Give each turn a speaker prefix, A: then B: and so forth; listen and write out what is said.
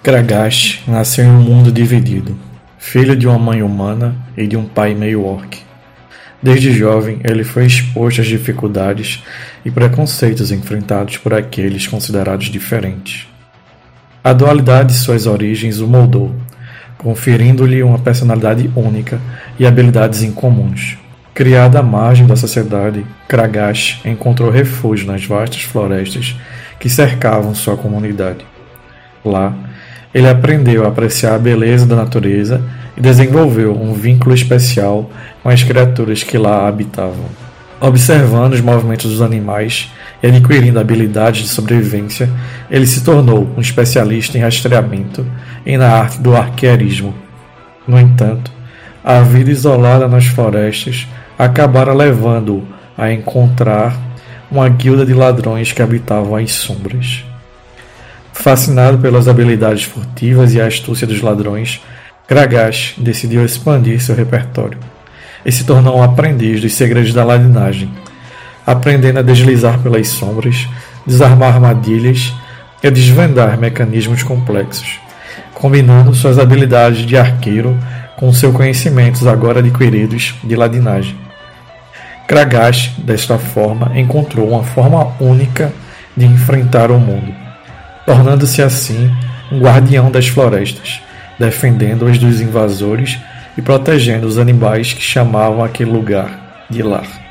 A: Kragash nasceu em um mundo dividido, filho de uma mãe humana e de um pai meio orc. Desde jovem, ele foi exposto às dificuldades e preconceitos enfrentados por aqueles considerados diferentes. A dualidade de suas origens o moldou, conferindo-lhe uma personalidade única e habilidades incomuns. Criado à margem da sociedade, Kragash encontrou refúgio nas vastas florestas que cercavam sua comunidade. Lá, ele aprendeu a apreciar a beleza da natureza e desenvolveu um vínculo especial com as criaturas que lá habitavam. Observando os movimentos dos animais e adquirindo habilidades de sobrevivência, ele se tornou um especialista em rastreamento e na arte do arquearismo. No entanto, a vida isolada nas florestas acabara levando-o a encontrar uma guilda de ladrões que habitavam as sombras. Fascinado pelas habilidades furtivas e a astúcia dos ladrões, Kragash decidiu expandir seu repertório e se tornou um aprendiz dos segredos da ladinagem, aprendendo a deslizar pelas sombras, desarmar armadilhas e a desvendar mecanismos complexos, combinando suas habilidades de arqueiro com seus conhecimentos agora adquiridos de ladinagem. Kragash, desta forma, encontrou uma forma única de enfrentar o mundo tornando-se assim um guardião das florestas, defendendo-as dos invasores e protegendo os animais que chamavam aquele lugar de lar.